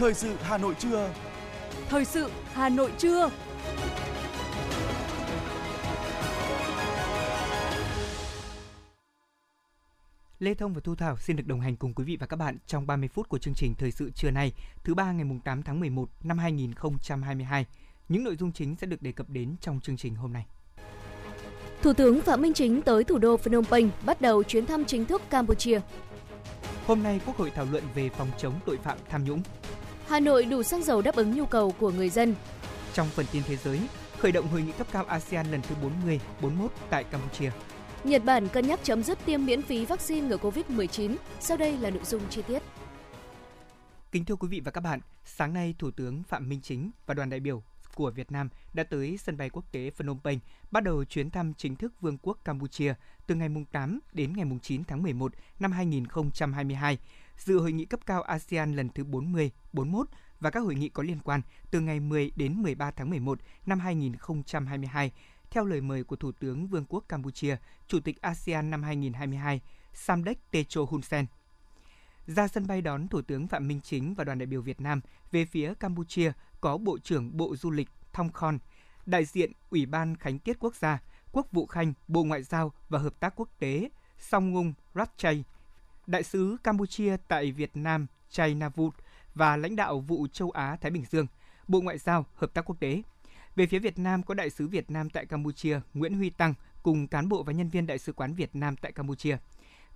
Thời sự Hà Nội trưa. Thời sự Hà Nội trưa. Lê Thông và Thu Thảo xin được đồng hành cùng quý vị và các bạn trong 30 phút của chương trình Thời sự trưa nay, thứ ba ngày 8 tháng 11 năm 2022. Những nội dung chính sẽ được đề cập đến trong chương trình hôm nay. Thủ tướng Phạm Minh Chính tới thủ đô Phnom Penh bắt đầu chuyến thăm chính thức Campuchia. Hôm nay, Quốc hội thảo luận về phòng chống tội phạm tham nhũng. Hà Nội đủ xăng dầu đáp ứng nhu cầu của người dân. Trong phần tin thế giới, khởi động hội nghị cấp cao ASEAN lần thứ 40, 41 tại Campuchia. Nhật Bản cân nhắc chấm dứt tiêm miễn phí vaccine ngừa COVID-19. Sau đây là nội dung chi tiết. Kính thưa quý vị và các bạn, sáng nay Thủ tướng Phạm Minh Chính và đoàn đại biểu của Việt Nam đã tới sân bay quốc tế Phnom Penh, bắt đầu chuyến thăm chính thức Vương quốc Campuchia từ ngày 8 đến ngày 9 tháng 11 năm 2022, dự hội nghị cấp cao ASEAN lần thứ 40, 41 và các hội nghị có liên quan từ ngày 10 đến 13 tháng 11 năm 2022 theo lời mời của Thủ tướng Vương quốc Campuchia, Chủ tịch ASEAN năm 2022, Samdech Techo Hun Sen. Ra sân bay đón Thủ tướng Phạm Minh Chính và đoàn đại biểu Việt Nam về phía Campuchia có Bộ trưởng Bộ Du lịch Thong Khon, đại diện Ủy ban Khánh tiết Quốc gia, Quốc vụ Khanh, Bộ Ngoại giao và Hợp tác Quốc tế Song Ngung Ratchay, đại sứ Campuchia tại Việt Nam Chay Navut và lãnh đạo vụ châu Á Thái Bình Dương, Bộ Ngoại giao, Hợp tác Quốc tế. Về phía Việt Nam có đại sứ Việt Nam tại Campuchia Nguyễn Huy Tăng cùng cán bộ và nhân viên đại sứ quán Việt Nam tại Campuchia.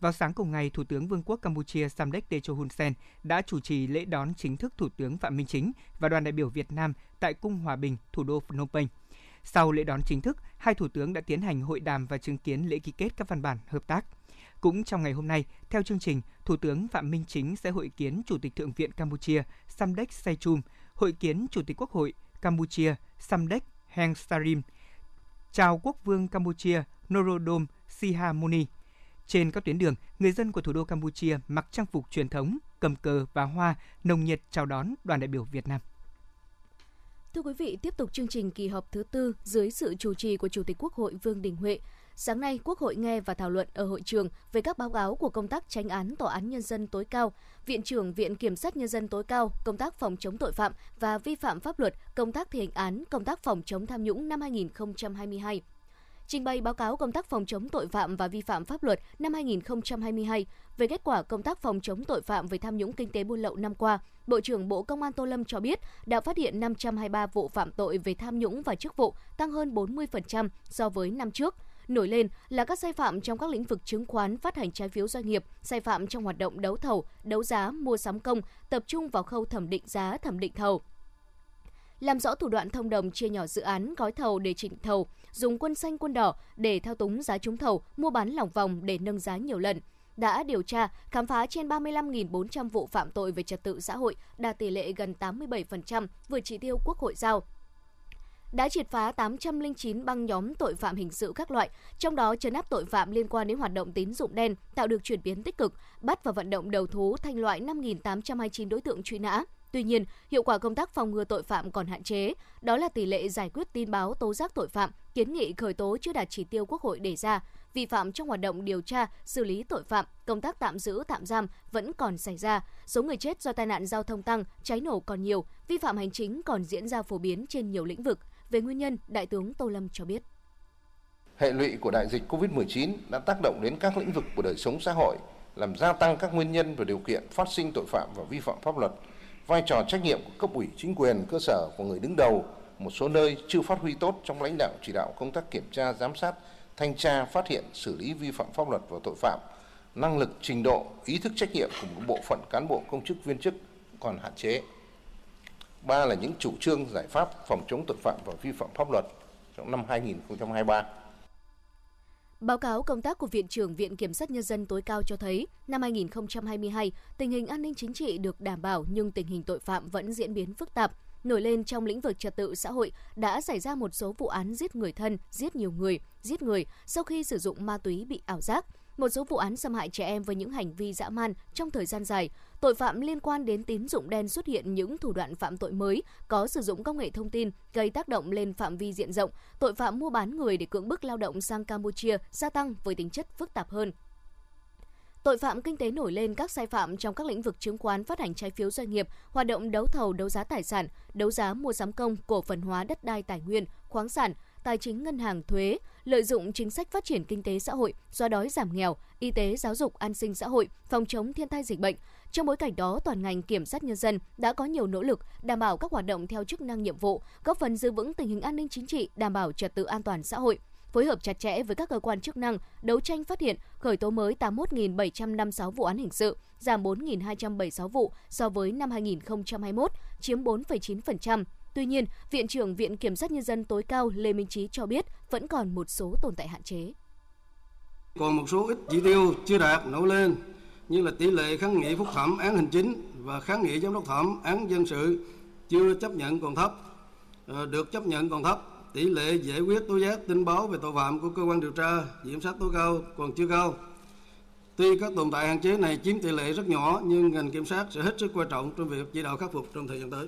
Vào sáng cùng ngày, Thủ tướng Vương quốc Campuchia Samdech Techo Hun Sen đã chủ trì lễ đón chính thức Thủ tướng Phạm Minh Chính và đoàn đại biểu Việt Nam tại Cung Hòa Bình, thủ đô Phnom Penh. Sau lễ đón chính thức, hai thủ tướng đã tiến hành hội đàm và chứng kiến lễ ký kết các văn bản hợp tác. Cũng trong ngày hôm nay, theo chương trình, Thủ tướng Phạm Minh Chính sẽ hội kiến Chủ tịch Thượng viện Campuchia Samdech Sechum, hội kiến Chủ tịch Quốc hội Campuchia Samdech Heng Sarim, chào Quốc vương Campuchia Norodom Sihamoni. Trên các tuyến đường, người dân của thủ đô Campuchia mặc trang phục truyền thống, cầm cờ và hoa, nồng nhiệt chào đón đoàn đại biểu Việt Nam. Thưa quý vị, tiếp tục chương trình kỳ họp thứ tư dưới sự chủ trì của Chủ tịch Quốc hội Vương Đình Huệ. Sáng nay, Quốc hội nghe và thảo luận ở hội trường về các báo cáo của công tác tranh án Tòa án Nhân dân tối cao, Viện trưởng Viện Kiểm sát Nhân dân tối cao, công tác phòng chống tội phạm và vi phạm pháp luật, công tác thi hành án, công tác phòng chống tham nhũng năm 2022 trình bày báo cáo công tác phòng chống tội phạm và vi phạm pháp luật năm 2022 về kết quả công tác phòng chống tội phạm về tham nhũng kinh tế buôn lậu năm qua, Bộ trưởng Bộ Công an Tô Lâm cho biết đã phát hiện 523 vụ phạm tội về tham nhũng và chức vụ, tăng hơn 40% so với năm trước. Nổi lên là các sai phạm trong các lĩnh vực chứng khoán, phát hành trái phiếu doanh nghiệp, sai phạm trong hoạt động đấu thầu, đấu giá, mua sắm công, tập trung vào khâu thẩm định giá, thẩm định thầu, làm rõ thủ đoạn thông đồng chia nhỏ dự án gói thầu để chỉnh thầu, dùng quân xanh quân đỏ để thao túng giá trúng thầu, mua bán lỏng vòng để nâng giá nhiều lần đã điều tra, khám phá trên 35.400 vụ phạm tội về trật tự xã hội, đạt tỷ lệ gần 87%, vượt chỉ tiêu Quốc hội giao đã triệt phá 809 băng nhóm tội phạm hình sự các loại, trong đó chấn áp tội phạm liên quan đến hoạt động tín dụng đen tạo được chuyển biến tích cực, bắt và vận động đầu thú thành loại 5.829 đối tượng truy nã. Tuy nhiên, hiệu quả công tác phòng ngừa tội phạm còn hạn chế, đó là tỷ lệ giải quyết tin báo tố giác tội phạm, kiến nghị khởi tố chưa đạt chỉ tiêu Quốc hội đề ra, vi phạm trong hoạt động điều tra, xử lý tội phạm, công tác tạm giữ, tạm giam vẫn còn xảy ra, số người chết do tai nạn giao thông tăng, cháy nổ còn nhiều, vi phạm hành chính còn diễn ra phổ biến trên nhiều lĩnh vực. Về nguyên nhân, Đại tướng Tô Lâm cho biết. Hệ lụy của đại dịch COVID-19 đã tác động đến các lĩnh vực của đời sống xã hội, làm gia tăng các nguyên nhân và điều kiện phát sinh tội phạm và vi phạm pháp luật. Vai trò trách nhiệm của cấp ủy chính quyền cơ sở của người đứng đầu một số nơi chưa phát huy tốt trong lãnh đạo chỉ đạo công tác kiểm tra giám sát thanh tra phát hiện xử lý vi phạm pháp luật và tội phạm năng lực trình độ ý thức trách nhiệm của một bộ phận cán bộ công chức viên chức còn hạn chế ba là những chủ trương giải pháp phòng chống tội phạm và vi phạm pháp luật trong năm 2023 Báo cáo công tác của Viện trưởng Viện Kiểm sát Nhân dân tối cao cho thấy, năm 2022, tình hình an ninh chính trị được đảm bảo nhưng tình hình tội phạm vẫn diễn biến phức tạp. Nổi lên trong lĩnh vực trật tự xã hội đã xảy ra một số vụ án giết người thân, giết nhiều người, giết người sau khi sử dụng ma túy bị ảo giác một số vụ án xâm hại trẻ em với những hành vi dã man trong thời gian dài, tội phạm liên quan đến tín dụng đen xuất hiện những thủ đoạn phạm tội mới có sử dụng công nghệ thông tin gây tác động lên phạm vi diện rộng, tội phạm mua bán người để cưỡng bức lao động sang Campuchia gia tăng với tính chất phức tạp hơn. Tội phạm kinh tế nổi lên các sai phạm trong các lĩnh vực chứng khoán phát hành trái phiếu doanh nghiệp, hoạt động đấu thầu đấu giá tài sản, đấu giá mua sắm công, cổ phần hóa đất đai tài nguyên, khoáng sản, tài chính ngân hàng thuế, lợi dụng chính sách phát triển kinh tế xã hội, xóa đói giảm nghèo, y tế giáo dục an sinh xã hội, phòng chống thiên tai dịch bệnh. Trong bối cảnh đó, toàn ngành kiểm sát nhân dân đã có nhiều nỗ lực đảm bảo các hoạt động theo chức năng nhiệm vụ, góp phần giữ vững tình hình an ninh chính trị, đảm bảo trật tự an toàn xã hội phối hợp chặt chẽ với các cơ quan chức năng, đấu tranh phát hiện, khởi tố mới 81.756 vụ án hình sự, giảm 4.276 vụ so với năm 2021, chiếm 4,9%. Tuy nhiên, Viện trưởng Viện Kiểm sát Nhân dân tối cao Lê Minh Trí cho biết vẫn còn một số tồn tại hạn chế. Còn một số ít chỉ tiêu chưa đạt nổi lên như là tỷ lệ kháng nghị phúc thẩm án hành chính và kháng nghị giám đốc thẩm án dân sự chưa chấp nhận còn thấp, ờ, được chấp nhận còn thấp tỷ lệ giải quyết tố giác tin báo về tội phạm của cơ quan điều tra, kiểm sát tối cao còn chưa cao. Tuy các tồn tại hạn chế này chiếm tỷ lệ rất nhỏ nhưng ngành kiểm sát sẽ hết sức quan trọng trong việc chỉ đạo khắc phục trong thời gian tới.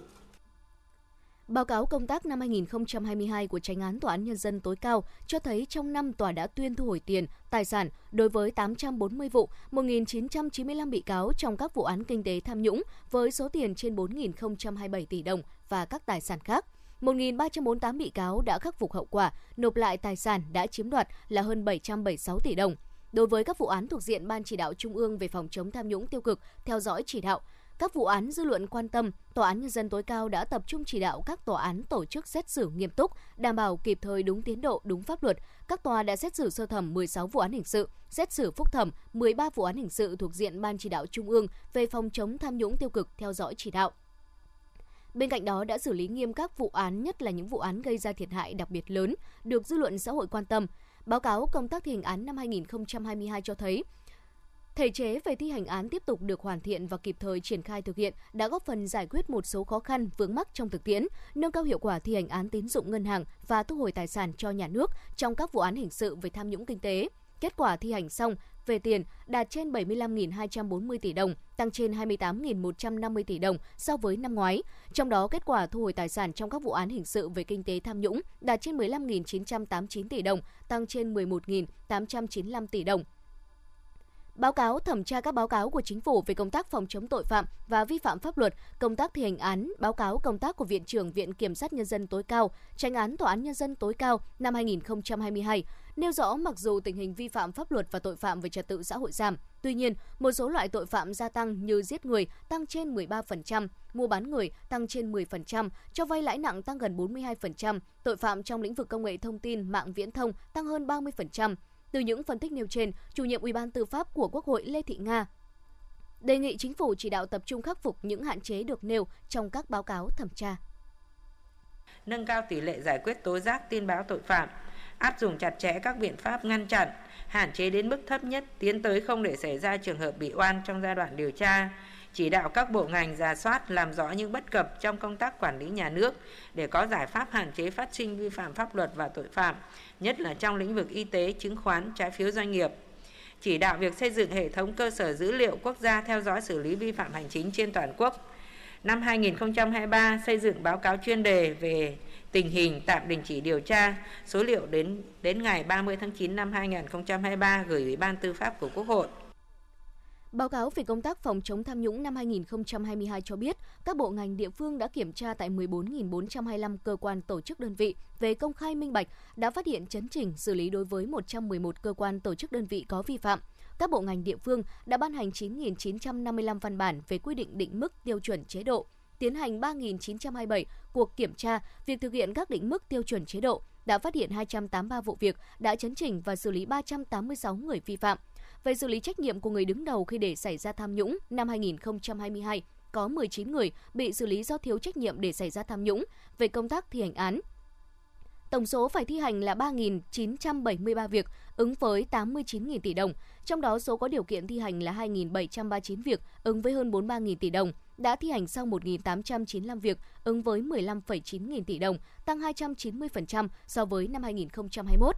Báo cáo công tác năm 2022 của tranh án Tòa án Nhân dân tối cao cho thấy trong năm tòa đã tuyên thu hồi tiền, tài sản đối với 840 vụ, 1.995 bị cáo trong các vụ án kinh tế tham nhũng với số tiền trên 4.027 tỷ đồng và các tài sản khác. 1.348 bị cáo đã khắc phục hậu quả, nộp lại tài sản đã chiếm đoạt là hơn 776 tỷ đồng. Đối với các vụ án thuộc diện Ban chỉ đạo Trung ương về phòng chống tham nhũng tiêu cực, theo dõi chỉ đạo, các vụ án dư luận quan tâm, Tòa án Nhân dân tối cao đã tập trung chỉ đạo các tòa án tổ chức xét xử nghiêm túc, đảm bảo kịp thời đúng tiến độ, đúng pháp luật. Các tòa đã xét xử sơ thẩm 16 vụ án hình sự, xét xử phúc thẩm 13 vụ án hình sự thuộc diện Ban chỉ đạo Trung ương về phòng chống tham nhũng tiêu cực theo dõi chỉ đạo. Bên cạnh đó đã xử lý nghiêm các vụ án, nhất là những vụ án gây ra thiệt hại đặc biệt lớn, được dư luận xã hội quan tâm. Báo cáo công tác thi hành án năm 2022 cho thấy, Thể chế về thi hành án tiếp tục được hoàn thiện và kịp thời triển khai thực hiện đã góp phần giải quyết một số khó khăn vướng mắc trong thực tiễn, nâng cao hiệu quả thi hành án tín dụng ngân hàng và thu hồi tài sản cho nhà nước trong các vụ án hình sự về tham nhũng kinh tế. Kết quả thi hành xong về tiền đạt trên 75.240 tỷ đồng, tăng trên 28.150 tỷ đồng so với năm ngoái. Trong đó, kết quả thu hồi tài sản trong các vụ án hình sự về kinh tế tham nhũng đạt trên 15.989 tỷ đồng, tăng trên 11.895 tỷ đồng báo cáo thẩm tra các báo cáo của chính phủ về công tác phòng chống tội phạm và vi phạm pháp luật, công tác thi hành án, báo cáo công tác của Viện trưởng Viện Kiểm sát Nhân dân tối cao, tranh án Tòa án Nhân dân tối cao năm 2022, nêu rõ mặc dù tình hình vi phạm pháp luật và tội phạm về trật tự xã hội giảm, tuy nhiên, một số loại tội phạm gia tăng như giết người tăng trên 13%, mua bán người tăng trên 10%, cho vay lãi nặng tăng gần 42%, tội phạm trong lĩnh vực công nghệ thông tin, mạng viễn thông tăng hơn 30%, từ những phân tích nêu trên, chủ nhiệm Ủy ban Tư pháp của Quốc hội Lê Thị Nga đề nghị chính phủ chỉ đạo tập trung khắc phục những hạn chế được nêu trong các báo cáo thẩm tra. Nâng cao tỷ lệ giải quyết tố giác tin báo tội phạm, áp dụng chặt chẽ các biện pháp ngăn chặn, hạn chế đến mức thấp nhất tiến tới không để xảy ra trường hợp bị oan trong giai đoạn điều tra, chỉ đạo các bộ ngành ra soát làm rõ những bất cập trong công tác quản lý nhà nước để có giải pháp hạn chế phát sinh vi phạm pháp luật và tội phạm, nhất là trong lĩnh vực y tế, chứng khoán, trái phiếu doanh nghiệp. Chỉ đạo việc xây dựng hệ thống cơ sở dữ liệu quốc gia theo dõi xử lý vi phạm hành chính trên toàn quốc. Năm 2023 xây dựng báo cáo chuyên đề về tình hình tạm đình chỉ điều tra, số liệu đến đến ngày 30 tháng 9 năm 2023 gửi Ủy ban Tư pháp của Quốc hội. Báo cáo về công tác phòng chống tham nhũng năm 2022 cho biết, các bộ ngành địa phương đã kiểm tra tại 14.425 cơ quan tổ chức đơn vị về công khai minh bạch, đã phát hiện chấn chỉnh xử lý đối với 111 cơ quan tổ chức đơn vị có vi phạm. Các bộ ngành địa phương đã ban hành 9.955 văn bản về quy định định mức tiêu chuẩn chế độ, tiến hành 3.927 cuộc kiểm tra việc thực hiện các định mức tiêu chuẩn chế độ, đã phát hiện 283 vụ việc, đã chấn chỉnh và xử lý 386 người vi phạm về xử lý trách nhiệm của người đứng đầu khi để xảy ra tham nhũng năm 2022 có 19 người bị xử lý do thiếu trách nhiệm để xảy ra tham nhũng về công tác thi hành án. Tổng số phải thi hành là 3.973 việc, ứng với 89.000 tỷ đồng, trong đó số có điều kiện thi hành là 2.739 việc, ứng với hơn 43.000 tỷ đồng, đã thi hành xong 1.895 việc, ứng với 15,9 nghìn tỷ đồng, tăng 290% so với năm 2021.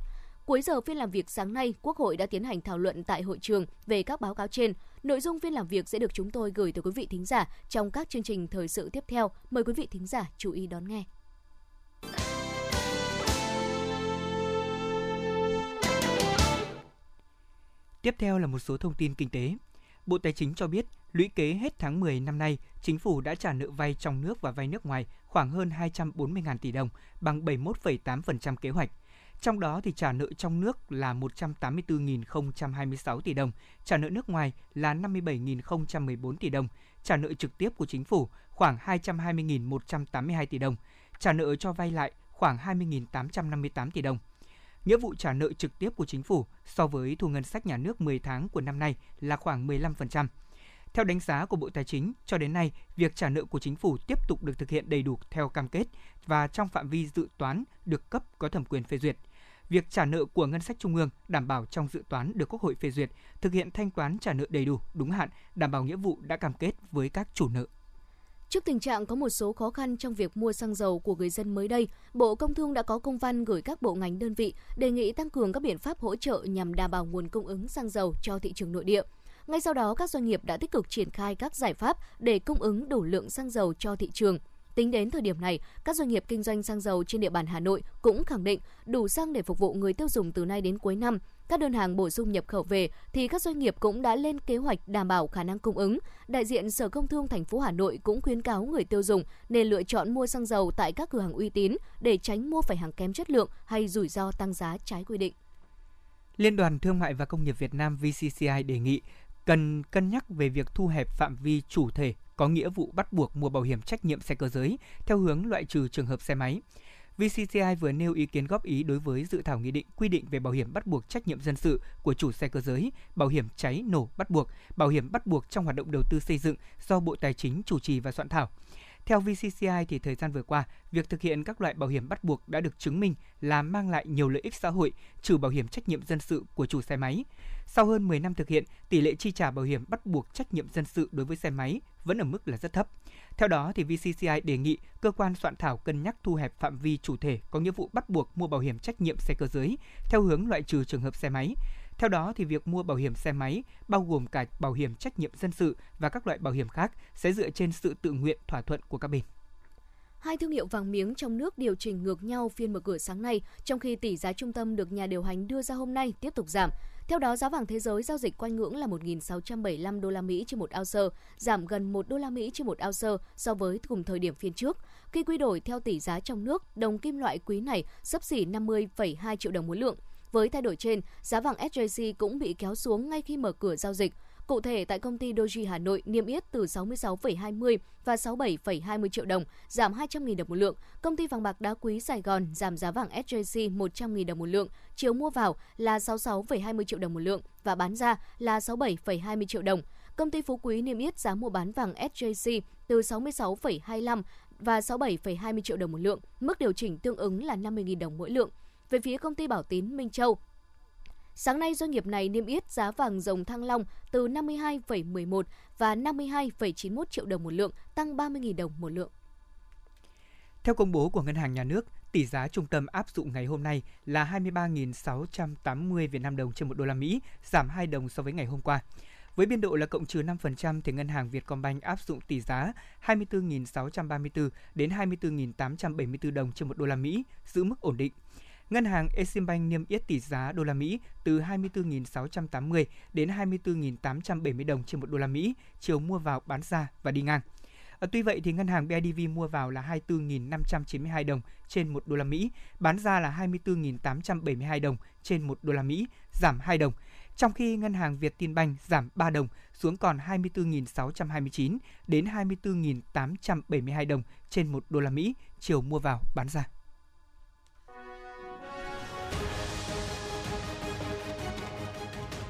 Cuối giờ phiên làm việc sáng nay, Quốc hội đã tiến hành thảo luận tại hội trường về các báo cáo trên. Nội dung phiên làm việc sẽ được chúng tôi gửi tới quý vị thính giả trong các chương trình thời sự tiếp theo. Mời quý vị thính giả chú ý đón nghe. Tiếp theo là một số thông tin kinh tế. Bộ Tài chính cho biết, lũy kế hết tháng 10 năm nay, chính phủ đã trả nợ vay trong nước và vay nước ngoài khoảng hơn 240.000 tỷ đồng, bằng 71,8% kế hoạch. Trong đó thì trả nợ trong nước là 184.026 tỷ đồng, trả nợ nước ngoài là 57.014 tỷ đồng, trả nợ trực tiếp của chính phủ khoảng 220.182 tỷ đồng, trả nợ cho vay lại khoảng 20.858 tỷ đồng. Nghĩa vụ trả nợ trực tiếp của chính phủ so với thu ngân sách nhà nước 10 tháng của năm nay là khoảng 15%. Theo đánh giá của Bộ Tài chính, cho đến nay, việc trả nợ của chính phủ tiếp tục được thực hiện đầy đủ theo cam kết và trong phạm vi dự toán được cấp có thẩm quyền phê duyệt. Việc trả nợ của ngân sách trung ương đảm bảo trong dự toán được Quốc hội phê duyệt, thực hiện thanh toán trả nợ đầy đủ, đúng hạn, đảm bảo nghĩa vụ đã cam kết với các chủ nợ. Trước tình trạng có một số khó khăn trong việc mua xăng dầu của người dân mới đây, Bộ Công Thương đã có công văn gửi các bộ ngành đơn vị đề nghị tăng cường các biện pháp hỗ trợ nhằm đảm bảo nguồn cung ứng xăng dầu cho thị trường nội địa. Ngay sau đó, các doanh nghiệp đã tích cực triển khai các giải pháp để cung ứng đủ lượng xăng dầu cho thị trường. Tính đến thời điểm này, các doanh nghiệp kinh doanh xăng dầu trên địa bàn Hà Nội cũng khẳng định đủ xăng để phục vụ người tiêu dùng từ nay đến cuối năm. Các đơn hàng bổ sung nhập khẩu về thì các doanh nghiệp cũng đã lên kế hoạch đảm bảo khả năng cung ứng. Đại diện Sở Công Thương thành phố Hà Nội cũng khuyến cáo người tiêu dùng nên lựa chọn mua xăng dầu tại các cửa hàng uy tín để tránh mua phải hàng kém chất lượng hay rủi ro tăng giá trái quy định. Liên đoàn Thương mại và Công nghiệp Việt Nam VCCI đề nghị cần cân nhắc về việc thu hẹp phạm vi chủ thể có nghĩa vụ bắt buộc mua bảo hiểm trách nhiệm xe cơ giới theo hướng loại trừ trường hợp xe máy. VCCI vừa nêu ý kiến góp ý đối với dự thảo nghị định quy định về bảo hiểm bắt buộc trách nhiệm dân sự của chủ xe cơ giới, bảo hiểm cháy nổ bắt buộc, bảo hiểm bắt buộc trong hoạt động đầu tư xây dựng do Bộ Tài chính chủ trì và soạn thảo. Theo VCCI thì thời gian vừa qua, việc thực hiện các loại bảo hiểm bắt buộc đã được chứng minh là mang lại nhiều lợi ích xã hội, trừ bảo hiểm trách nhiệm dân sự của chủ xe máy. Sau hơn 10 năm thực hiện, tỷ lệ chi trả bảo hiểm bắt buộc trách nhiệm dân sự đối với xe máy vẫn ở mức là rất thấp. Theo đó, thì VCCI đề nghị cơ quan soạn thảo cân nhắc thu hẹp phạm vi chủ thể có nghĩa vụ bắt buộc mua bảo hiểm trách nhiệm xe cơ giới theo hướng loại trừ trường hợp xe máy. Theo đó, thì việc mua bảo hiểm xe máy bao gồm cả bảo hiểm trách nhiệm dân sự và các loại bảo hiểm khác sẽ dựa trên sự tự nguyện thỏa thuận của các bên. Hai thương hiệu vàng miếng trong nước điều chỉnh ngược nhau phiên mở cửa sáng nay, trong khi tỷ giá trung tâm được nhà điều hành đưa ra hôm nay tiếp tục giảm. Theo đó, giá vàng thế giới giao dịch quanh ngưỡng là 1.675 đô la Mỹ trên một ounce, giảm gần 1 đô la Mỹ trên một ounce so với cùng thời điểm phiên trước. Khi quy đổi theo tỷ giá trong nước, đồng kim loại quý này sấp xỉ 50,2 triệu đồng mỗi lượng. Với thay đổi trên, giá vàng SJC cũng bị kéo xuống ngay khi mở cửa giao dịch. Cụ thể, tại công ty Doji Hà Nội niêm yết từ 66,20 và 67,20 triệu đồng, giảm 200.000 đồng một lượng. Công ty vàng bạc đá quý Sài Gòn giảm giá vàng SJC 100.000 đồng một lượng, chiều mua vào là 66,20 triệu đồng một lượng và bán ra là 67,20 triệu đồng. Công ty Phú Quý niêm yết giá mua bán vàng SJC từ 66,25 và 67,20 triệu đồng một lượng, mức điều chỉnh tương ứng là 50.000 đồng mỗi lượng. Về phía công ty Bảo Tín Minh Châu, Sáng nay, doanh nghiệp này niêm yết giá vàng dòng thăng long từ 52,11 và 52,91 triệu đồng một lượng, tăng 30.000 đồng một lượng. Theo công bố của Ngân hàng Nhà nước, tỷ giá trung tâm áp dụng ngày hôm nay là 23.680 Việt Nam đồng trên 1 đô la Mỹ, giảm 2 đồng so với ngày hôm qua. Với biên độ là cộng trừ 5% thì ngân hàng Vietcombank áp dụng tỷ giá 24.634 đến 24.874 đồng trên 1 đô la Mỹ, giữ mức ổn định. Ngân hàng Eximbank niêm yết tỷ giá đô la Mỹ từ 24.680 đến 24.870 đồng trên một đô la Mỹ, chiều mua vào bán ra và đi ngang. À, tuy vậy thì ngân hàng BIDV mua vào là 24.592 đồng trên một đô la Mỹ, bán ra là 24.872 đồng trên một đô la Mỹ, giảm 2 đồng. Trong khi ngân hàng Vietinbank giảm 3 đồng xuống còn 24.629 đến 24.872 đồng trên một đô la Mỹ chiều mua vào bán ra.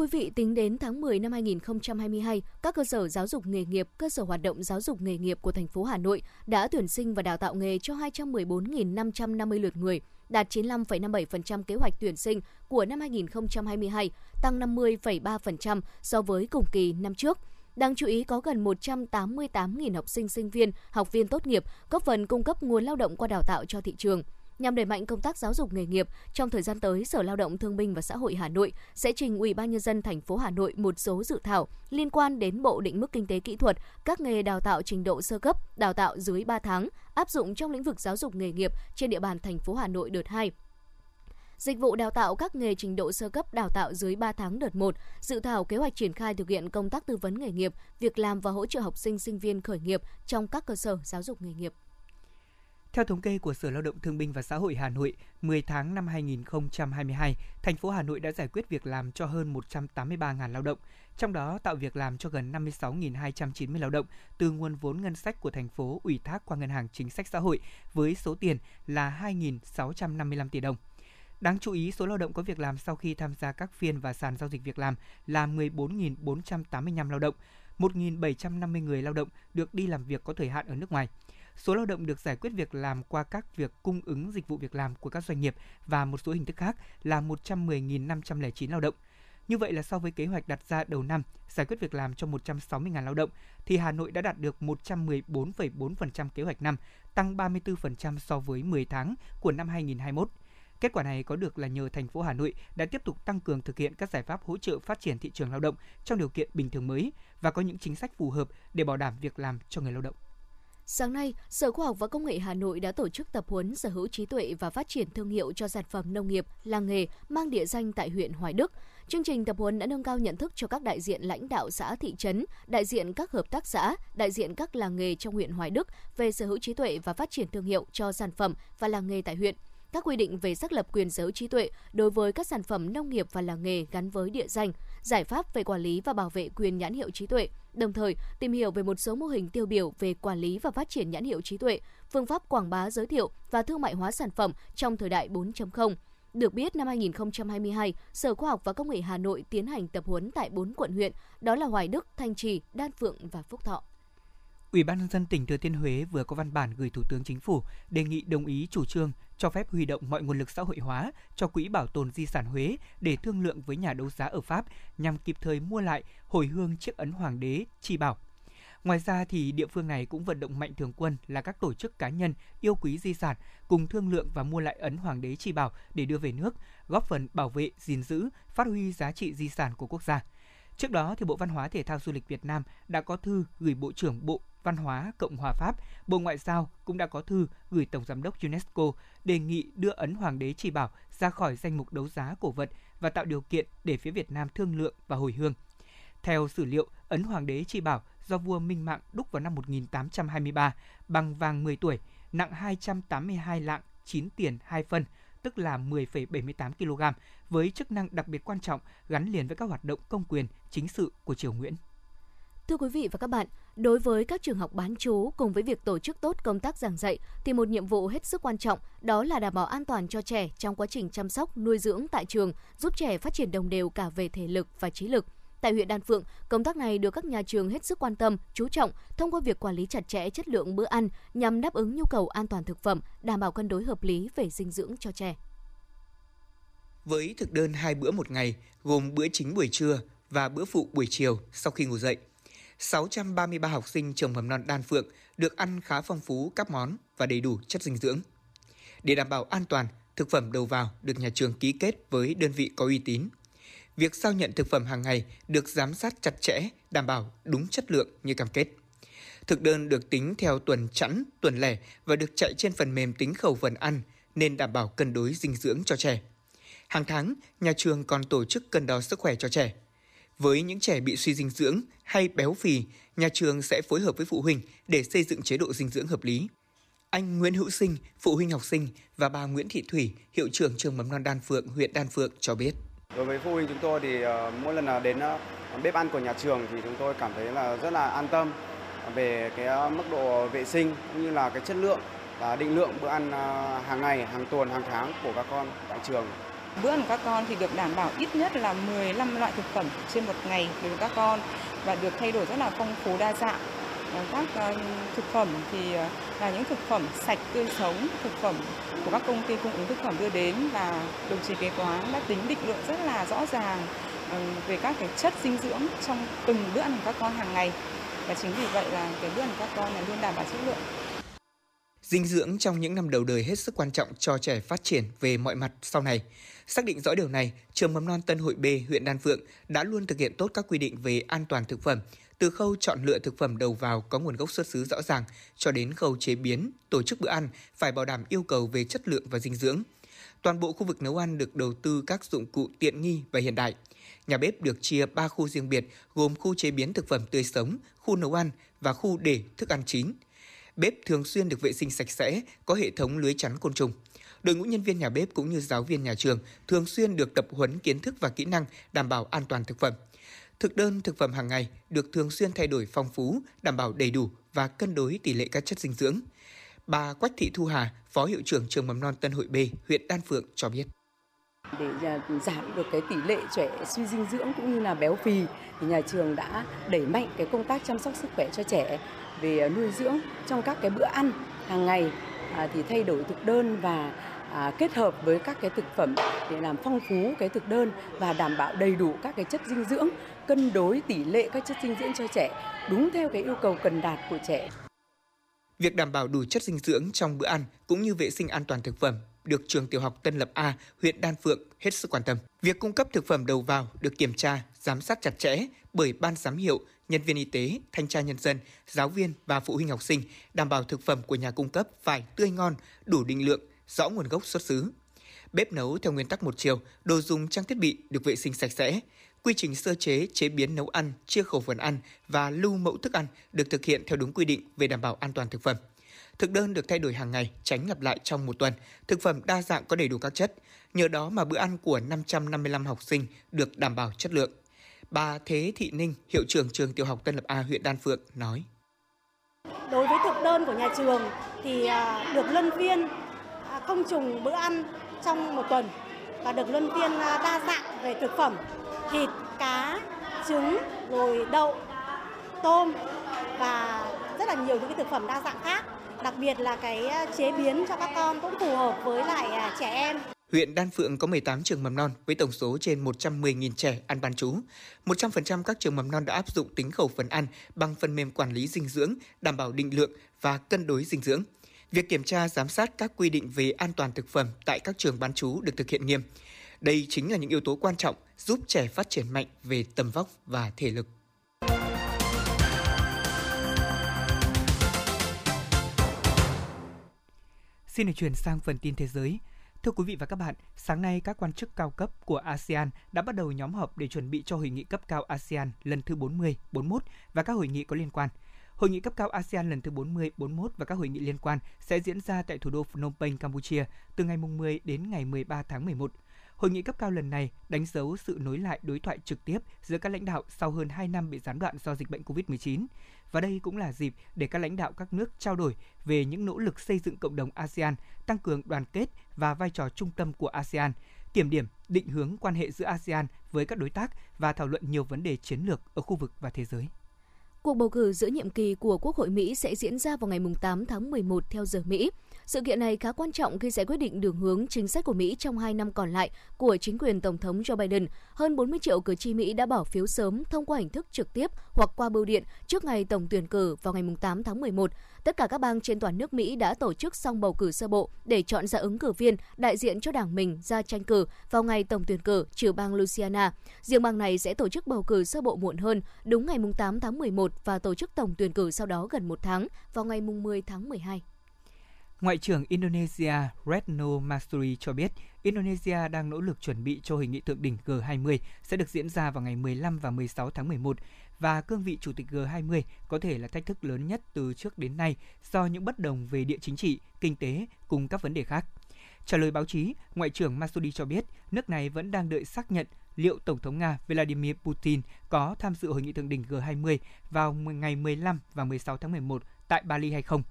Quý vị, tính đến tháng 10 năm 2022, các cơ sở giáo dục nghề nghiệp, cơ sở hoạt động giáo dục nghề nghiệp của thành phố Hà Nội đã tuyển sinh và đào tạo nghề cho 214.550 lượt người, đạt 95,57% kế hoạch tuyển sinh của năm 2022, tăng 50,3% so với cùng kỳ năm trước. Đáng chú ý có gần 188.000 học sinh sinh viên, học viên tốt nghiệp, góp phần cung cấp nguồn lao động qua đào tạo cho thị trường. Nhằm đẩy mạnh công tác giáo dục nghề nghiệp, trong thời gian tới, Sở Lao động Thương binh và Xã hội Hà Nội sẽ trình Ủy ban nhân dân thành phố Hà Nội một số dự thảo liên quan đến bộ định mức kinh tế kỹ thuật, các nghề đào tạo trình độ sơ cấp, đào tạo dưới 3 tháng áp dụng trong lĩnh vực giáo dục nghề nghiệp trên địa bàn thành phố Hà Nội đợt 2 dịch vụ đào tạo các nghề trình độ sơ cấp đào tạo dưới 3 tháng đợt 1, dự thảo kế hoạch triển khai thực hiện công tác tư vấn nghề nghiệp, việc làm và hỗ trợ học sinh sinh viên khởi nghiệp trong các cơ sở giáo dục nghề nghiệp. Theo thống kê của Sở Lao động Thương binh và Xã hội Hà Nội, 10 tháng năm 2022, thành phố Hà Nội đã giải quyết việc làm cho hơn 183.000 lao động, trong đó tạo việc làm cho gần 56.290 lao động từ nguồn vốn ngân sách của thành phố ủy thác qua Ngân hàng Chính sách Xã hội với số tiền là 2.655 tỷ đồng. Đáng chú ý, số lao động có việc làm sau khi tham gia các phiên và sàn giao dịch việc làm là 14.485 lao động, 1.750 người lao động được đi làm việc có thời hạn ở nước ngoài. Số lao động được giải quyết việc làm qua các việc cung ứng dịch vụ việc làm của các doanh nghiệp và một số hình thức khác là 110.509 lao động. Như vậy là so với kế hoạch đặt ra đầu năm giải quyết việc làm cho 160.000 lao động, thì Hà Nội đã đạt được 114,4% kế hoạch năm, tăng 34% so với 10 tháng của năm 2021. Kết quả này có được là nhờ thành phố Hà Nội đã tiếp tục tăng cường thực hiện các giải pháp hỗ trợ phát triển thị trường lao động trong điều kiện bình thường mới và có những chính sách phù hợp để bảo đảm việc làm cho người lao động. Sáng nay, Sở Khoa học và Công nghệ Hà Nội đã tổ chức tập huấn sở hữu trí tuệ và phát triển thương hiệu cho sản phẩm nông nghiệp, làng nghề mang địa danh tại huyện Hoài Đức. Chương trình tập huấn đã nâng cao nhận thức cho các đại diện lãnh đạo xã thị trấn, đại diện các hợp tác xã, đại diện các làng nghề trong huyện Hoài Đức về sở hữu trí tuệ và phát triển thương hiệu cho sản phẩm và làng nghề tại huyện các quy định về xác lập quyền sở hữu trí tuệ đối với các sản phẩm nông nghiệp và làng nghề gắn với địa danh, giải pháp về quản lý và bảo vệ quyền nhãn hiệu trí tuệ, đồng thời tìm hiểu về một số mô hình tiêu biểu về quản lý và phát triển nhãn hiệu trí tuệ, phương pháp quảng bá giới thiệu và thương mại hóa sản phẩm trong thời đại 4.0. Được biết, năm 2022, Sở Khoa học và Công nghệ Hà Nội tiến hành tập huấn tại 4 quận huyện, đó là Hoài Đức, Thanh Trì, Đan Phượng và Phúc Thọ. Ủy ban nhân dân tỉnh Thừa Thiên Huế vừa có văn bản gửi Thủ tướng Chính phủ đề nghị đồng ý chủ trương cho phép huy động mọi nguồn lực xã hội hóa cho Quỹ Bảo tồn Di sản Huế để thương lượng với nhà đấu giá ở Pháp nhằm kịp thời mua lại hồi hương chiếc ấn hoàng đế Chi Bảo. Ngoài ra thì địa phương này cũng vận động mạnh thường quân là các tổ chức cá nhân yêu quý di sản cùng thương lượng và mua lại ấn hoàng đế Chi Bảo để đưa về nước, góp phần bảo vệ, gìn giữ, phát huy giá trị di sản của quốc gia. Trước đó thì Bộ Văn hóa Thể thao Du lịch Việt Nam đã có thư gửi Bộ trưởng Bộ Văn hóa Cộng hòa Pháp, Bộ Ngoại giao cũng đã có thư gửi Tổng giám đốc UNESCO đề nghị đưa ấn Hoàng đế Chỉ Bảo ra khỏi danh mục đấu giá cổ vật và tạo điều kiện để phía Việt Nam thương lượng và hồi hương. Theo sử liệu, ấn Hoàng đế Chỉ Bảo do vua Minh Mạng đúc vào năm 1823 bằng vàng 10 tuổi, nặng 282 lạng, 9 tiền 2 phân, tức là 10,78 kg, với chức năng đặc biệt quan trọng gắn liền với các hoạt động công quyền, chính sự của triều Nguyễn. Thưa quý vị và các bạn, đối với các trường học bán chú cùng với việc tổ chức tốt công tác giảng dạy thì một nhiệm vụ hết sức quan trọng đó là đảm bảo an toàn cho trẻ trong quá trình chăm sóc, nuôi dưỡng tại trường, giúp trẻ phát triển đồng đều cả về thể lực và trí lực. Tại huyện Đan Phượng, công tác này được các nhà trường hết sức quan tâm, chú trọng thông qua việc quản lý chặt chẽ chất lượng bữa ăn nhằm đáp ứng nhu cầu an toàn thực phẩm, đảm bảo cân đối hợp lý về dinh dưỡng cho trẻ. Với thực đơn hai bữa một ngày, gồm bữa chính buổi trưa và bữa phụ buổi chiều sau khi ngủ dậy, 633 học sinh trường mầm non Đan Phượng được ăn khá phong phú các món và đầy đủ chất dinh dưỡng. Để đảm bảo an toàn, thực phẩm đầu vào được nhà trường ký kết với đơn vị có uy tín. Việc giao nhận thực phẩm hàng ngày được giám sát chặt chẽ, đảm bảo đúng chất lượng như cam kết. Thực đơn được tính theo tuần chẵn, tuần lẻ và được chạy trên phần mềm tính khẩu phần ăn nên đảm bảo cân đối dinh dưỡng cho trẻ. Hàng tháng, nhà trường còn tổ chức cân đo sức khỏe cho trẻ – với những trẻ bị suy dinh dưỡng hay béo phì, nhà trường sẽ phối hợp với phụ huynh để xây dựng chế độ dinh dưỡng hợp lý. Anh Nguyễn Hữu Sinh, phụ huynh học sinh và bà Nguyễn Thị Thủy, hiệu trưởng trường mầm non Đan Phượng, huyện Đan Phượng cho biết. Đối với phụ huynh chúng tôi thì ờ, mỗi lần đến ờ, bếp ăn của nhà trường thì chúng tôi cảm thấy là rất là an tâm về cái ờ, mức độ vệ sinh cũng như là cái chất lượng và định lượng bữa ăn hàng ngày, hàng tuần, hàng tháng của các con tại trường. Bữa ăn của các con thì được đảm bảo ít nhất là 15 loại thực phẩm trên một ngày đối với các con và được thay đổi rất là phong phú đa dạng. Các ờ, thực phẩm thì ờ, là những thực phẩm sạch tươi sống, thực phẩm của các công ty cung ứng thực phẩm đưa đến và đồng chí kế toán đã tính định lượng rất là rõ ràng ờ, về các cái chất dinh dưỡng trong từng bữa ăn của các con hàng ngày và chính vì vậy là cái bữa ăn của các con là luôn đảm bảo chất lượng. Dinh dưỡng trong những năm đầu đời hết sức quan trọng cho trẻ phát triển về mọi mặt sau này. Xác định rõ điều này, trường mầm non Tân Hội B, huyện Đan Phượng đã luôn thực hiện tốt các quy định về an toàn thực phẩm, từ khâu chọn lựa thực phẩm đầu vào có nguồn gốc xuất xứ rõ ràng cho đến khâu chế biến, tổ chức bữa ăn phải bảo đảm yêu cầu về chất lượng và dinh dưỡng. Toàn bộ khu vực nấu ăn được đầu tư các dụng cụ tiện nghi và hiện đại. Nhà bếp được chia 3 khu riêng biệt gồm khu chế biến thực phẩm tươi sống, khu nấu ăn và khu để thức ăn chín. Bếp thường xuyên được vệ sinh sạch sẽ, có hệ thống lưới chắn côn trùng. Đội ngũ nhân viên nhà bếp cũng như giáo viên nhà trường thường xuyên được tập huấn kiến thức và kỹ năng đảm bảo an toàn thực phẩm. Thực đơn thực phẩm hàng ngày được thường xuyên thay đổi phong phú, đảm bảo đầy đủ và cân đối tỷ lệ các chất dinh dưỡng. Bà Quách Thị Thu Hà, Phó Hiệu trưởng trường mầm non Tân Hội B, huyện Đan Phượng cho biết. Để à, giảm được cái tỷ lệ trẻ suy dinh dưỡng cũng như là béo phì thì nhà trường đã đẩy mạnh cái công tác chăm sóc sức khỏe cho trẻ về à, nuôi dưỡng trong các cái bữa ăn hàng ngày à, thì thay đổi thực đơn và à, kết hợp với các cái thực phẩm để làm phong phú cái thực đơn và đảm bảo đầy đủ các cái chất dinh dưỡng, cân đối tỷ lệ các chất dinh dưỡng cho trẻ đúng theo cái yêu cầu cần đạt của trẻ. Việc đảm bảo đủ chất dinh dưỡng trong bữa ăn cũng như vệ sinh an toàn thực phẩm được trường tiểu học Tân Lập A, huyện Đan Phượng hết sức quan tâm. Việc cung cấp thực phẩm đầu vào được kiểm tra, giám sát chặt chẽ bởi ban giám hiệu, nhân viên y tế, thanh tra nhân dân, giáo viên và phụ huynh học sinh đảm bảo thực phẩm của nhà cung cấp phải tươi ngon, đủ định lượng, rõ nguồn gốc xuất xứ. Bếp nấu theo nguyên tắc một chiều, đồ dùng trang thiết bị được vệ sinh sạch sẽ. Quy trình sơ chế, chế biến nấu ăn, chia khẩu phần ăn và lưu mẫu thức ăn được thực hiện theo đúng quy định về đảm bảo an toàn thực phẩm. Thực đơn được thay đổi hàng ngày, tránh lặp lại trong một tuần. Thực phẩm đa dạng có đầy đủ các chất. Nhờ đó mà bữa ăn của 555 học sinh được đảm bảo chất lượng. Bà Thế Thị Ninh, hiệu trưởng trường tiểu học Tân Lập A huyện Đan Phượng nói. Đối với thực đơn của nhà trường thì à, được luân phiên à, không trùng bữa ăn trong một tuần và được luân phiên à, đa dạng về thực phẩm thịt, cá, trứng, rồi đậu, tôm và rất là nhiều những cái thực phẩm đa dạng khác. Đặc biệt là cái ờ, chế biến cho các con cũng phù hợp với lại à, trẻ em. Huyện Đan Phượng có 18 trường mầm non với tổng số trên 110.000 trẻ ăn bán trú. 100% các trường mầm non đã áp dụng tính khẩu phần ăn bằng phần mềm quản lý dinh dưỡng, đảm bảo định lượng và cân đối dinh dưỡng. Việc kiểm tra giám sát các quy định về an toàn thực phẩm tại các trường bán trú được thực hiện nghiêm. Đây chính là những yếu tố quan trọng giúp trẻ phát triển mạnh về tầm vóc và thể lực. Xin được chuyển sang phần tin thế giới. Thưa quý vị và các bạn, sáng nay các quan chức cao cấp của ASEAN đã bắt đầu nhóm họp để chuẩn bị cho hội nghị cấp cao ASEAN lần thứ 40, 41 và các hội nghị có liên quan. Hội nghị cấp cao ASEAN lần thứ 40, 41 và các hội nghị liên quan sẽ diễn ra tại thủ đô Phnom Penh, Campuchia từ ngày 10 đến ngày 13 tháng 11. Hội nghị cấp cao lần này đánh dấu sự nối lại đối thoại trực tiếp giữa các lãnh đạo sau hơn 2 năm bị gián đoạn do dịch bệnh COVID-19. Và đây cũng là dịp để các lãnh đạo các nước trao đổi về những nỗ lực xây dựng cộng đồng ASEAN, tăng cường đoàn kết và vai trò trung tâm của ASEAN, kiểm điểm, định hướng quan hệ giữa ASEAN với các đối tác và thảo luận nhiều vấn đề chiến lược ở khu vực và thế giới. Cuộc bầu cử giữa nhiệm kỳ của Quốc hội Mỹ sẽ diễn ra vào ngày 8 tháng 11 theo giờ Mỹ. Sự kiện này khá quan trọng khi sẽ quyết định đường hướng chính sách của Mỹ trong hai năm còn lại của chính quyền Tổng thống Joe Biden. Hơn 40 triệu cử tri Mỹ đã bỏ phiếu sớm thông qua hình thức trực tiếp hoặc qua bưu điện trước ngày tổng tuyển cử vào ngày 8 tháng 11. Tất cả các bang trên toàn nước Mỹ đã tổ chức xong bầu cử sơ bộ để chọn ra ứng cử viên đại diện cho đảng mình ra tranh cử vào ngày tổng tuyển cử trừ bang Louisiana. Riêng bang này sẽ tổ chức bầu cử sơ bộ muộn hơn, đúng ngày 8 tháng 11 và tổ chức tổng tuyển cử sau đó gần một tháng vào ngày 10 tháng 12. Ngoại trưởng Indonesia Retno Marsudi cho biết Indonesia đang nỗ lực chuẩn bị cho hội nghị thượng đỉnh G20 sẽ được diễn ra vào ngày 15 và 16 tháng 11 và cương vị chủ tịch G20 có thể là thách thức lớn nhất từ trước đến nay do những bất đồng về địa chính trị, kinh tế cùng các vấn đề khác. Trả lời báo chí, Ngoại trưởng Masudi cho biết nước này vẫn đang đợi xác nhận liệu Tổng thống Nga Vladimir Putin có tham dự hội nghị thượng đỉnh G20 vào ngày 15 và 16 tháng 11 tại Bali hay không.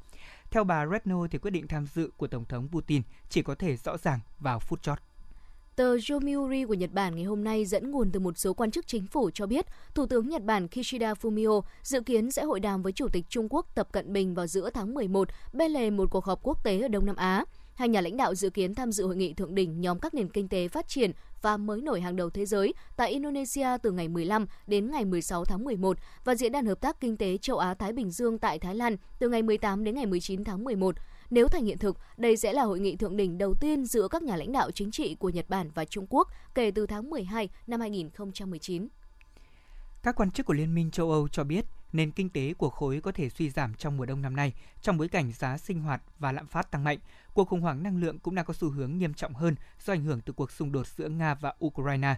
Theo bà Redno thì quyết định tham dự của Tổng thống Putin chỉ có thể rõ ràng vào phút chót. Tờ Yomiuri của Nhật Bản ngày hôm nay dẫn nguồn từ một số quan chức chính phủ cho biết, Thủ tướng Nhật Bản Kishida Fumio dự kiến sẽ hội đàm với Chủ tịch Trung Quốc Tập Cận Bình vào giữa tháng 11 bên lề một cuộc họp quốc tế ở Đông Nam Á. Hai nhà lãnh đạo dự kiến tham dự hội nghị thượng đỉnh nhóm các nền kinh tế phát triển và mới nổi hàng đầu thế giới tại Indonesia từ ngày 15 đến ngày 16 tháng 11 và Diễn đàn Hợp tác Kinh tế Châu Á-Thái Bình Dương tại Thái Lan từ ngày 18 đến ngày 19 tháng 11. Nếu thành hiện thực, đây sẽ là hội nghị thượng đỉnh đầu tiên giữa các nhà lãnh đạo chính trị của Nhật Bản và Trung Quốc kể từ tháng 12 năm 2019. Các quan chức của Liên minh châu Âu cho biết nền kinh tế của khối có thể suy giảm trong mùa đông năm nay trong bối cảnh giá sinh hoạt và lạm phát tăng mạnh. Cuộc khủng hoảng năng lượng cũng đang có xu hướng nghiêm trọng hơn do ảnh hưởng từ cuộc xung đột giữa Nga và Ukraine.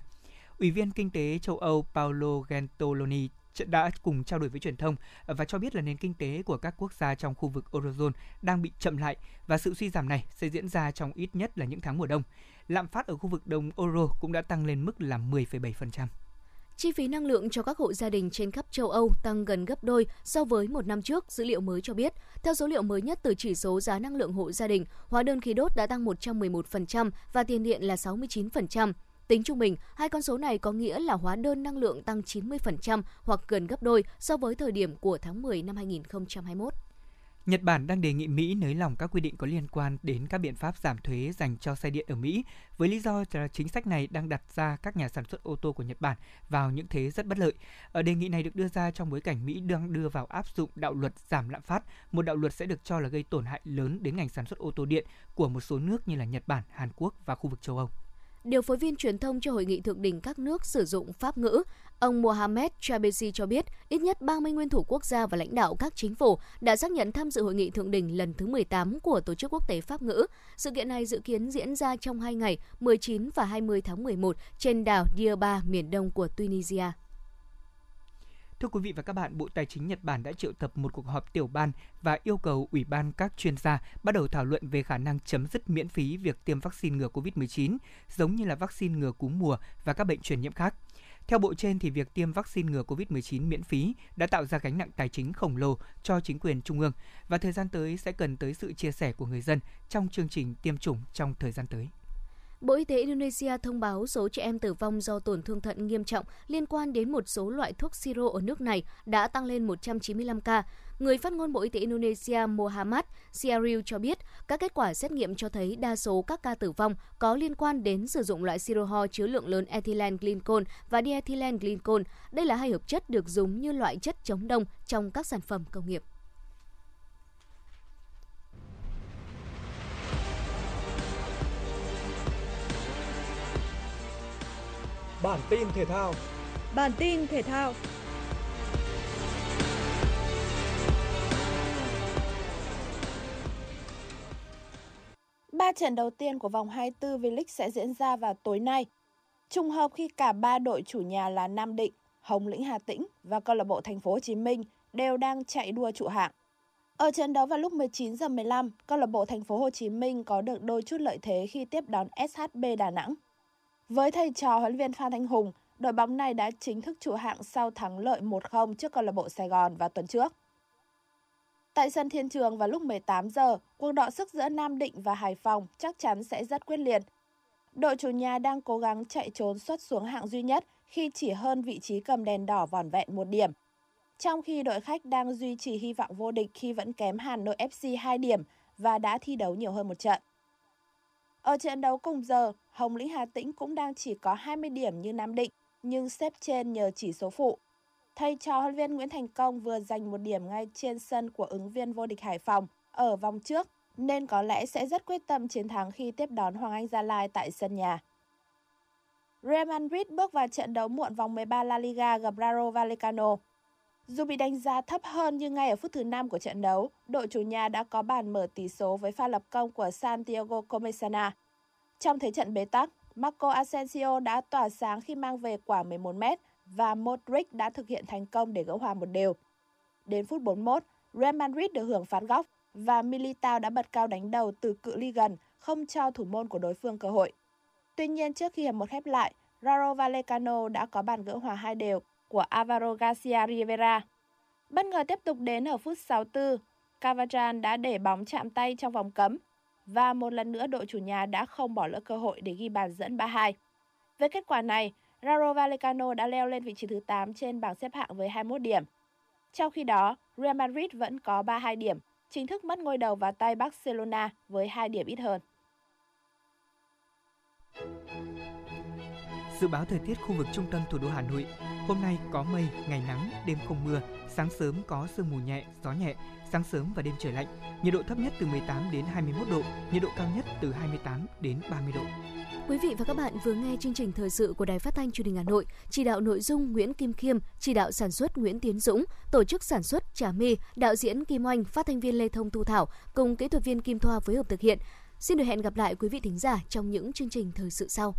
Ủy viên Kinh tế châu Âu Paolo Gentiloni đã cùng trao đổi với truyền thông và cho biết là nền kinh tế của các quốc gia trong khu vực Eurozone đang bị chậm lại và sự suy giảm này sẽ diễn ra trong ít nhất là những tháng mùa đông. Lạm phát ở khu vực đồng euro cũng đã tăng lên mức là 10,7%. Chi phí năng lượng cho các hộ gia đình trên khắp châu Âu tăng gần gấp đôi so với một năm trước, dữ liệu mới cho biết. Theo số liệu mới nhất từ chỉ số giá năng lượng hộ gia đình, hóa đơn khí đốt đã tăng 111% và tiền điện là 69%. Tính trung bình, hai con số này có nghĩa là hóa đơn năng lượng tăng 90% hoặc gần gấp đôi so với thời điểm của tháng 10 năm 2021. Nhật Bản đang đề nghị Mỹ nới lỏng các quy định có liên quan đến các biện pháp giảm thuế dành cho xe điện ở Mỹ, với lý do là chính sách này đang đặt ra các nhà sản xuất ô tô của Nhật Bản vào những thế rất bất lợi. Ở đề nghị này được đưa ra trong bối cảnh Mỹ đang đưa vào áp dụng đạo luật giảm lạm phát, một đạo luật sẽ được cho là gây tổn hại lớn đến ngành sản xuất ô tô điện của một số nước như là Nhật Bản, Hàn Quốc và khu vực châu Âu. Điều phối viên truyền thông cho hội nghị thượng đỉnh các nước sử dụng Pháp ngữ, ông Mohamed Chabesi cho biết ít nhất 30 nguyên thủ quốc gia và lãnh đạo các chính phủ đã xác nhận tham dự hội nghị thượng đỉnh lần thứ 18 của Tổ chức Quốc tế Pháp ngữ. Sự kiện này dự kiến diễn ra trong hai ngày 19 và 20 tháng 11 trên đảo Diaba, miền đông của Tunisia. Thưa quý vị và các bạn, Bộ Tài chính Nhật Bản đã triệu tập một cuộc họp tiểu ban và yêu cầu Ủy ban các chuyên gia bắt đầu thảo luận về khả năng chấm dứt miễn phí việc tiêm vaccine ngừa COVID-19, giống như là vaccine ngừa cúm mùa và các bệnh truyền nhiễm khác. Theo bộ trên thì việc tiêm vaccine ngừa COVID-19 miễn phí đã tạo ra gánh nặng tài chính khổng lồ cho chính quyền trung ương và thời gian tới sẽ cần tới sự chia sẻ của người dân trong chương trình tiêm chủng trong thời gian tới. Bộ Y tế Indonesia thông báo số trẻ em tử vong do tổn thương thận nghiêm trọng liên quan đến một số loại thuốc siro ở nước này đã tăng lên 195 ca. Người phát ngôn Bộ Y tế Indonesia Muhammad Siaril cho biết, các kết quả xét nghiệm cho thấy đa số các ca tử vong có liên quan đến sử dụng loại siro ho chứa lượng lớn ethylene glycol và diethylene glycol. Đây là hai hợp chất được dùng như loại chất chống đông trong các sản phẩm công nghiệp. Bản tin thể thao. Bản tin thể thao. Ba trận đầu tiên của vòng 24 V-League sẽ diễn ra vào tối nay. Trùng hợp khi cả ba đội chủ nhà là Nam Định, Hồng Lĩnh Hà Tĩnh và câu lạc bộ Thành phố Hồ Chí Minh đều đang chạy đua trụ hạng. Ở trận đấu vào lúc 19 giờ 15, câu lạc bộ Thành phố Hồ Chí Minh có được đôi chút lợi thế khi tiếp đón SHB Đà Nẵng. Với thầy trò huấn luyện Phan Thanh Hùng, đội bóng này đã chính thức chủ hạng sau thắng lợi 1-0 trước câu lạc bộ Sài Gòn vào tuần trước. Tại sân Thiên Trường vào lúc 18 giờ, cuộc đọ sức giữa Nam Định và Hải Phòng chắc chắn sẽ rất quyết liệt. Đội chủ nhà đang cố gắng chạy trốn xuất xuống hạng duy nhất khi chỉ hơn vị trí cầm đèn đỏ vỏn vẹn một điểm. Trong khi đội khách đang duy trì hy vọng vô địch khi vẫn kém Hà Nội FC 2 điểm và đã thi đấu nhiều hơn một trận. Ở trận đấu cùng giờ, Hồng Lĩnh Hà Tĩnh cũng đang chỉ có 20 điểm như Nam Định, nhưng xếp trên nhờ chỉ số phụ. Thầy trò huấn viên Nguyễn Thành Công vừa giành một điểm ngay trên sân của ứng viên vô địch Hải Phòng ở vòng trước, nên có lẽ sẽ rất quyết tâm chiến thắng khi tiếp đón Hoàng Anh Gia Lai tại sân nhà. Real Madrid bước vào trận đấu muộn vòng 13 La Liga gặp Raro Vallecano. Dù bị đánh giá thấp hơn nhưng ngay ở phút thứ 5 của trận đấu, đội chủ nhà đã có bàn mở tỷ số với pha lập công của Santiago Comesana. Trong thế trận bế tắc, Marco Asensio đã tỏa sáng khi mang về quả 11m và Modric đã thực hiện thành công để gỡ hòa một đều. Đến phút 41, Real Madrid được hưởng phán góc và Militao đã bật cao đánh đầu từ cự ly gần, không cho thủ môn của đối phương cơ hội. Tuy nhiên trước khi hiệp một khép lại, Raro Vallecano đã có bàn gỡ hòa hai đều của Alvaro Garcia Rivera. Bất ngờ tiếp tục đến ở phút 64, Cavajan đã để bóng chạm tay trong vòng cấm và một lần nữa đội chủ nhà đã không bỏ lỡ cơ hội để ghi bàn dẫn 3-2. Với kết quả này, Rayo Vallecano đã leo lên vị trí thứ 8 trên bảng xếp hạng với 21 điểm. Trong khi đó, Real Madrid vẫn có 32 điểm, chính thức mất ngôi đầu vào tay Barcelona với 2 điểm ít hơn. Dự báo thời tiết khu vực trung tâm thủ đô Hà Nội, hôm nay có mây, ngày nắng, đêm không mưa, sáng sớm có sương mù nhẹ, gió nhẹ, sáng sớm và đêm trời lạnh. Nhiệt độ thấp nhất từ 18 đến 21 độ, nhiệt độ cao nhất từ 28 đến 30 độ. Quý vị và các bạn vừa nghe chương trình thời sự của Đài Phát thanh Truyền hình Hà Nội, chỉ đạo nội dung Nguyễn Kim Khiêm, chỉ đạo sản xuất Nguyễn Tiến Dũng, tổ chức sản xuất Trà My, đạo diễn Kim Oanh, phát thanh viên Lê Thông Thu Thảo cùng kỹ thuật viên Kim Thoa phối hợp thực hiện. Xin được hẹn gặp lại quý vị thính giả trong những chương trình thời sự sau.